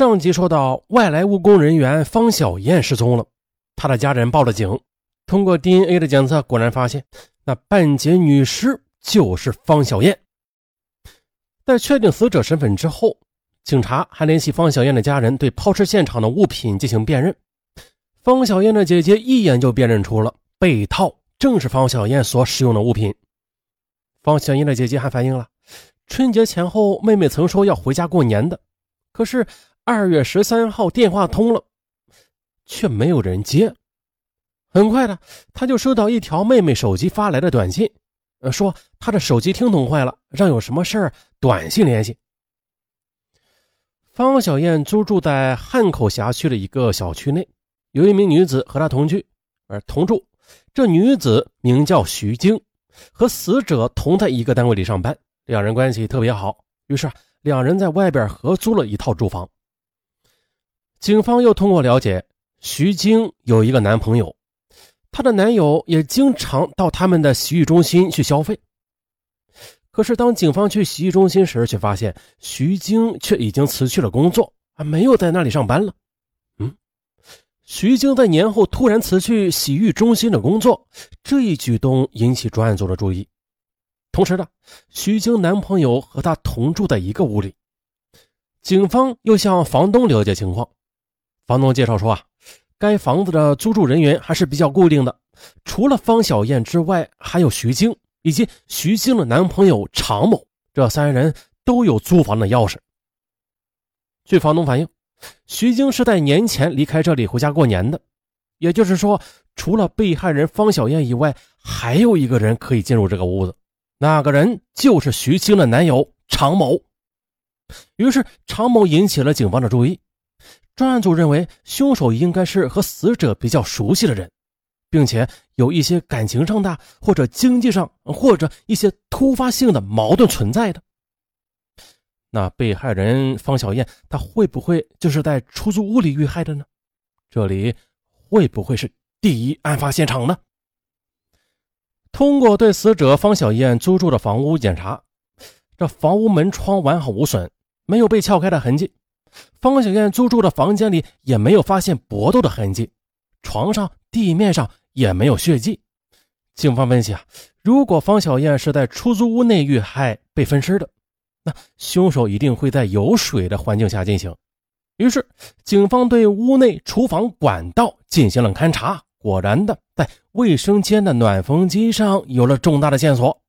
上集说到，外来务工人员方小燕失踪了，她的家人报了警。通过 DNA 的检测，果然发现那半截女尸就是方小燕。在确定死者身份之后，警察还联系方小燕的家人，对抛尸现场的物品进行辨认。方小燕的姐姐一眼就辨认出了被套正是方小燕所使用的物品。方小燕的姐姐还反映了，春节前后妹妹曾说要回家过年的，可是。二月十三号电话通了，却没有人接。很快的，他就收到一条妹妹手机发来的短信，呃，说他的手机听筒坏了，让有什么事儿短信联系。方小燕租住在汉口辖区的一个小区内，有一名女子和她同居，而同住。这女子名叫徐晶，和死者同在一个单位里上班，两人关系特别好。于是，两人在外边合租了一套住房。警方又通过了解，徐晶有一个男朋友，她的男友也经常到他们的洗浴中心去消费。可是当警方去洗浴中心时，却发现徐晶却已经辞去了工作，啊，没有在那里上班了。嗯，徐晶在年后突然辞去洗浴中心的工作，这一举动引起专案组的注意。同时呢，徐晶男朋友和她同住在一个屋里，警方又向房东了解情况。房东介绍说啊，该房子的租住人员还是比较固定的，除了方小燕之外，还有徐晶以及徐晶的男朋友常某，这三人都有租房的钥匙。据房东反映，徐晶是在年前离开这里回家过年的，也就是说，除了被害人方小燕以外，还有一个人可以进入这个屋子，那个人就是徐晶的男友常某。于是，常某引起了警方的注意。专案组认为，凶手应该是和死者比较熟悉的人，并且有一些感情上的或者经济上或者一些突发性的矛盾存在的。那被害人方小燕，她会不会就是在出租屋里遇害的呢？这里会不会是第一案发现场呢？通过对死者方小燕租住的房屋检查，这房屋门窗完好无损，没有被撬开的痕迹。方小燕租住的房间里也没有发现搏斗的痕迹，床上、地面上也没有血迹。警方分析啊，如果方小燕是在出租屋内遇害被分尸的，那凶手一定会在有水的环境下进行。于是，警方对屋内厨房管道进行了勘查，果然的，在卫生间的暖风机上有了重大的线索。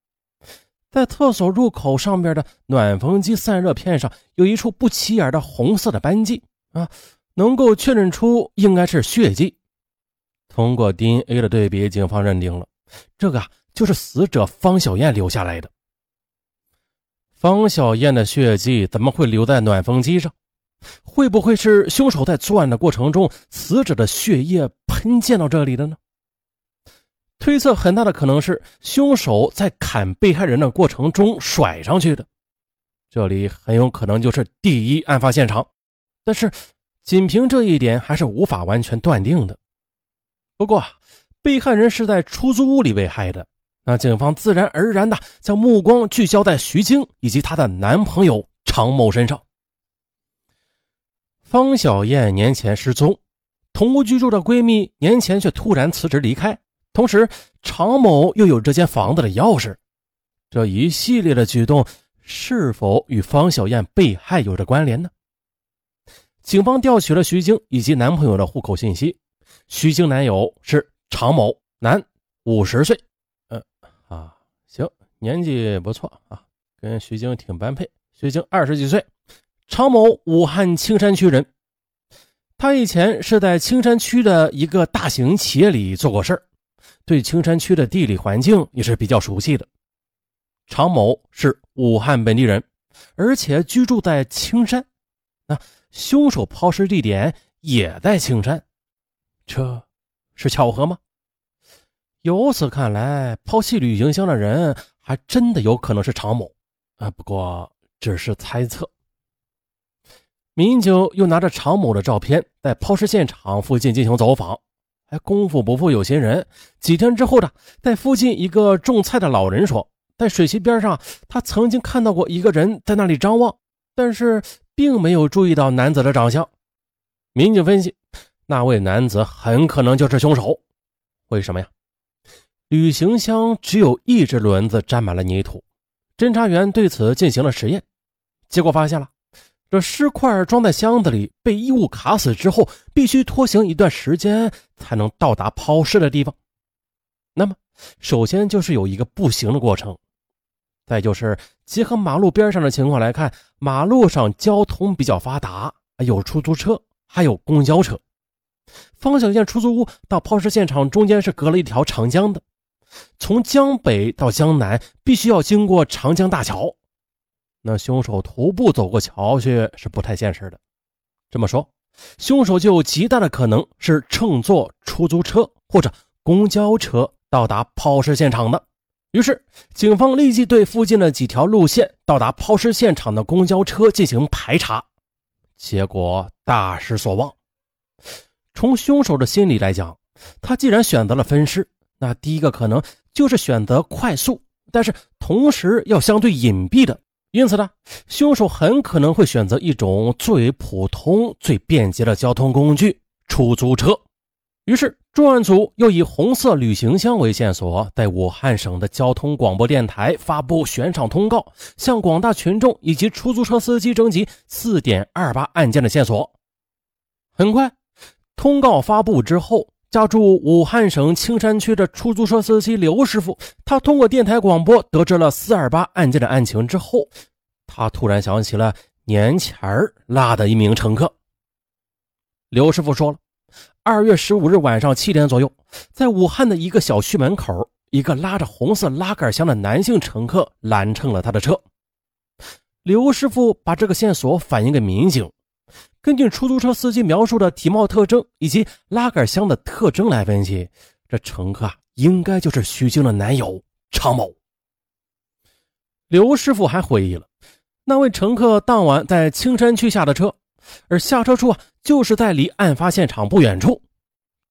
在厕所入口上边的暖风机散热片上有一处不起眼的红色的斑迹啊，能够确认出应该是血迹。通过 DNA 的对比，警方认定了这个就是死者方小燕留下来的。方小燕的血迹怎么会留在暖风机上？会不会是凶手在作案的过程中，死者的血液喷溅到这里的呢？推测很大的可能是凶手在砍被害人的过程中甩上去的，这里很有可能就是第一案发现场。但是，仅凭这一点还是无法完全断定的。不过，被害人是在出租屋里被害的，那警方自然而然的将目光聚焦在徐晶以及她的男朋友常某身上。方小燕年前失踪，同屋居住的闺蜜年前却突然辞职离开。同时，常某又有这间房子的钥匙，这一系列的举动是否与方小燕被害有着关联呢？警方调取了徐晶以及男朋友的户口信息，徐晶男友是常某，男，五十岁，嗯啊，行，年纪不错啊，跟徐晶挺般配。徐晶二十几岁，常某武汉青山区人，他以前是在青山区的一个大型企业里做过事儿。对青山区的地理环境也是比较熟悉的。常某是武汉本地人，而且居住在青山，那凶手抛尸地点也在青山，这是巧合吗？由此看来，抛弃旅行箱的人还真的有可能是常某啊，不过只是猜测。民警又拿着常某的照片，在抛尸现场附近进行走访。哎，功夫不负有心人。几天之后的，在附近一个种菜的老人说，在水渠边上，他曾经看到过一个人在那里张望，但是并没有注意到男子的长相。民警分析，那位男子很可能就是凶手。为什么呀？旅行箱只有一只轮子沾满了泥土。侦查员对此进行了实验，结果发现了，这尸块装在箱子里被衣物卡死之后，必须拖行一段时间才能到达抛尸的地方。那么，首先就是有一个步行的过程，再就是结合马路边上的情况来看，马路上交通比较发达，有出租车，还有公交车。方小燕出租屋到抛尸现场中间是隔了一条长江的，从江北到江南必须要经过长江大桥，那凶手徒步走过桥去是不太现实的。这么说，凶手就有极大的可能是乘坐出租车或者公交车到达抛尸现场的。于是，警方立即对附近的几条路线到达抛尸现场的公交车进行排查，结果大失所望。从凶手的心理来讲，他既然选择了分尸，那第一个可能就是选择快速，但是同时要相对隐蔽的。因此呢，凶手很可能会选择一种最普通、最便捷的交通工具——出租车。于是，专案组又以红色旅行箱为线索，在武汉省的交通广播电台发布悬赏通告，向广大群众以及出租车司机征集四点二八案件的线索。很快。通告发布之后，家住武汉省青山区的出租车司机刘师傅，他通过电台广播得知了四二八案件的案情之后，他突然想起了年前儿拉的一名乘客。刘师傅说了，二月十五日晚上七点左右，在武汉的一个小区门口，一个拉着红色拉杆箱的男性乘客拦乘了他的车。刘师傅把这个线索反映给民警。根据出租车司机描述的体貌特征以及拉杆箱的特征来分析，这乘客啊应该就是徐静的男友常某。刘师傅还回忆了，那位乘客当晚在青山区下的车，而下车处啊就是在离案发现场不远处，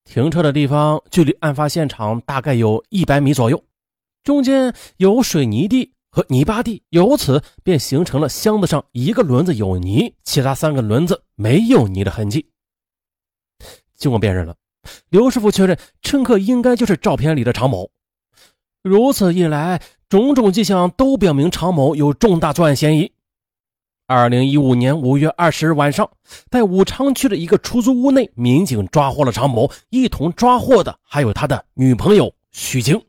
停车的地方距离案发现场大概有一百米左右，中间有水泥地。和泥巴地，由此便形成了箱子上一个轮子有泥，其他三个轮子没有泥的痕迹。经过辨认了，刘师傅确认乘客应该就是照片里的常某。如此一来，种种迹象都表明常某有重大作案嫌疑。二零一五年五月二十日晚上，在武昌区的一个出租屋内，民警抓获了常某，一同抓获的还有他的女朋友徐晶。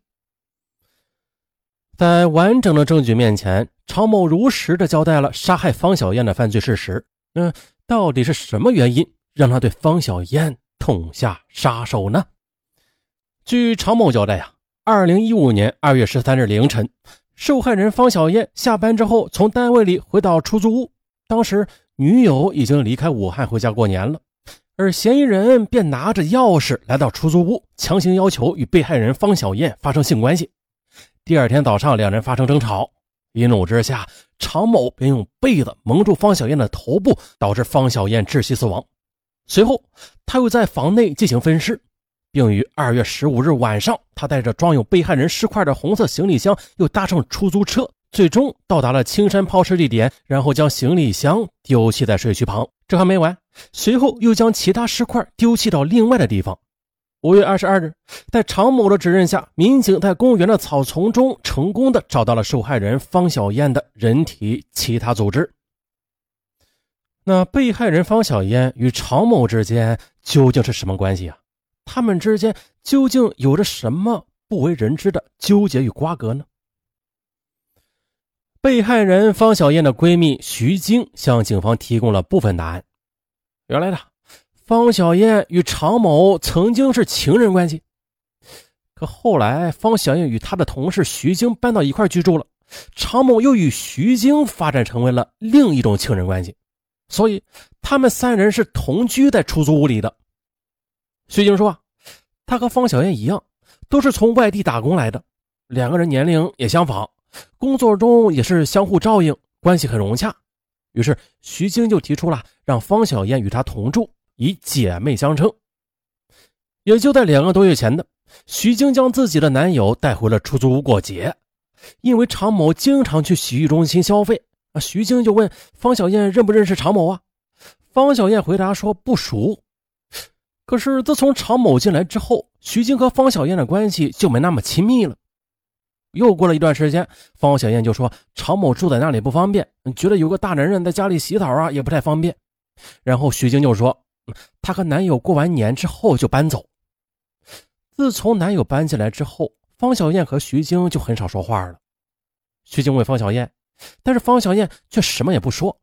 在完整的证据面前，常某如实的交代了杀害方小燕的犯罪事实。那到底是什么原因让他对方小燕痛下杀手呢？据常某交代呀，二零一五年二月十三日凌晨，受害人方小燕下班之后从单位里回到出租屋，当时女友已经离开武汉回家过年了，而嫌疑人便拿着钥匙来到出租屋，强行要求与被害人方小燕发生性关系。第二天早上，两人发生争吵，一怒之下，常某便用被子蒙住方小燕的头部，导致方小燕窒息死亡。随后，他又在房内进行分尸，并于二月十五日晚上，他带着装有被害人尸块的红色行李箱，又搭乘出租车，最终到达了青山抛尸地点，然后将行李箱丢弃在水渠旁。这还没完，随后又将其他尸块丢弃到另外的地方。五月二十二日，在常某的指认下，民警在公园的草丛中成功的找到了受害人方小燕的人体其他组织。那被害人方小燕与常某之间究竟是什么关系啊？他们之间究竟有着什么不为人知的纠结与瓜葛呢？被害人方小燕的闺蜜徐晶向警方提供了部分答案。原来的。方小燕与常某曾经是情人关系，可后来方小燕与她的同事徐晶搬到一块居住了，常某又与徐晶发展成为了另一种情人关系，所以他们三人是同居在出租屋里的。徐晶说：“啊，他和方小燕一样，都是从外地打工来的，两个人年龄也相仿，工作中也是相互照应，关系很融洽。于是徐晶就提出了让方小燕与他同住。”以姐妹相称，也就在两个多月前的，徐晶将自己的男友带回了出租屋过节。因为常某经常去洗浴中心消费，啊，徐晶就问方小燕认不认识常某啊？方小燕回答说不熟。可是自从常某进来之后，徐晶和方小燕的关系就没那么亲密了。又过了一段时间，方小燕就说常某住在那里不方便，觉得有个大男人在家里洗澡啊也不太方便。然后徐晶就说，她和男友过完年之后就搬走。自从男友搬进来之后，方小燕和徐晶就很少说话了。徐晶问方小燕，但是方小燕却什么也不说。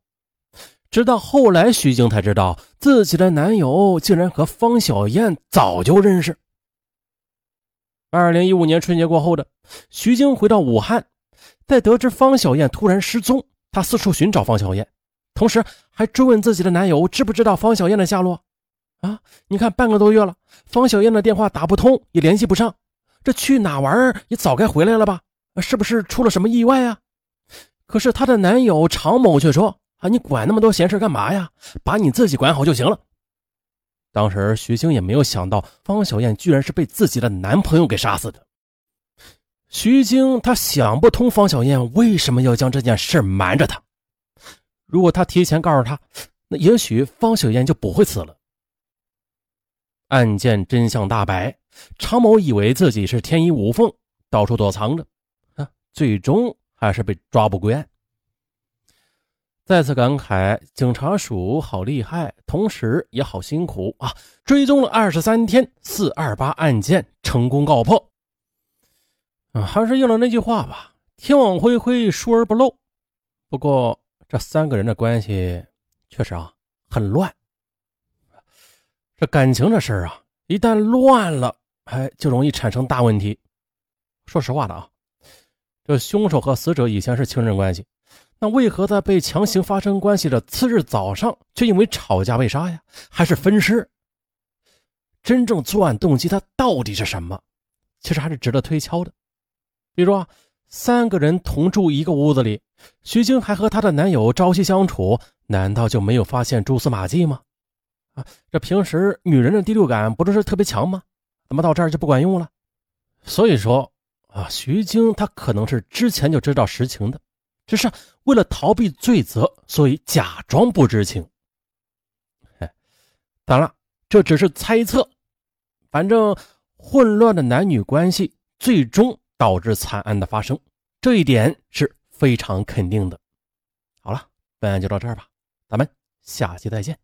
直到后来，徐晶才知道自己的男友竟然和方小燕早就认识。二零一五年春节过后的徐晶回到武汉，在得知方小燕突然失踪，她四处寻找方小燕，同时还追问自己的男友知不知道方小燕的下落。啊，你看半个多月了，方小燕的电话打不通，也联系不上，这去哪玩也早该回来了吧？是不是出了什么意外啊？可是她的男友常某却说。啊！你管那么多闲事干嘛呀？把你自己管好就行了。当时徐晶也没有想到方小燕居然是被自己的男朋友给杀死的。徐晶她想不通方小燕为什么要将这件事瞒着她。如果他提前告诉他，那也许方小燕就不会死了。案件真相大白，常某以为自己是天衣无缝，到处躲藏着，啊，最终还是被抓捕归案。再次感慨，警察署好厉害，同时也好辛苦啊！追踪了二十三天，四二八案件成功告破。啊，还是应了那句话吧，天网恢恢，疏而不漏。不过这三个人的关系确实啊很乱。这感情这事儿啊，一旦乱了，哎，就容易产生大问题。说实话的啊，这凶手和死者以前是情人关系。那为何在被强行发生关系的次日早上，却因为吵架被杀呀？还是分尸？真正作案动机，他到底是什么？其实还是值得推敲的。比如啊，三个人同住一个屋子里，徐晶还和她的男友朝夕相处，难道就没有发现蛛丝马迹吗？啊，这平时女人的第六感不都是特别强吗？怎么到这儿就不管用了？所以说啊，徐晶她可能是之前就知道实情的。只是为了逃避罪责，所以假装不知情。哎，当然了，这只是猜测。反正混乱的男女关系最终导致惨案的发生，这一点是非常肯定的。好了，本案就到这儿吧，咱们下期再见。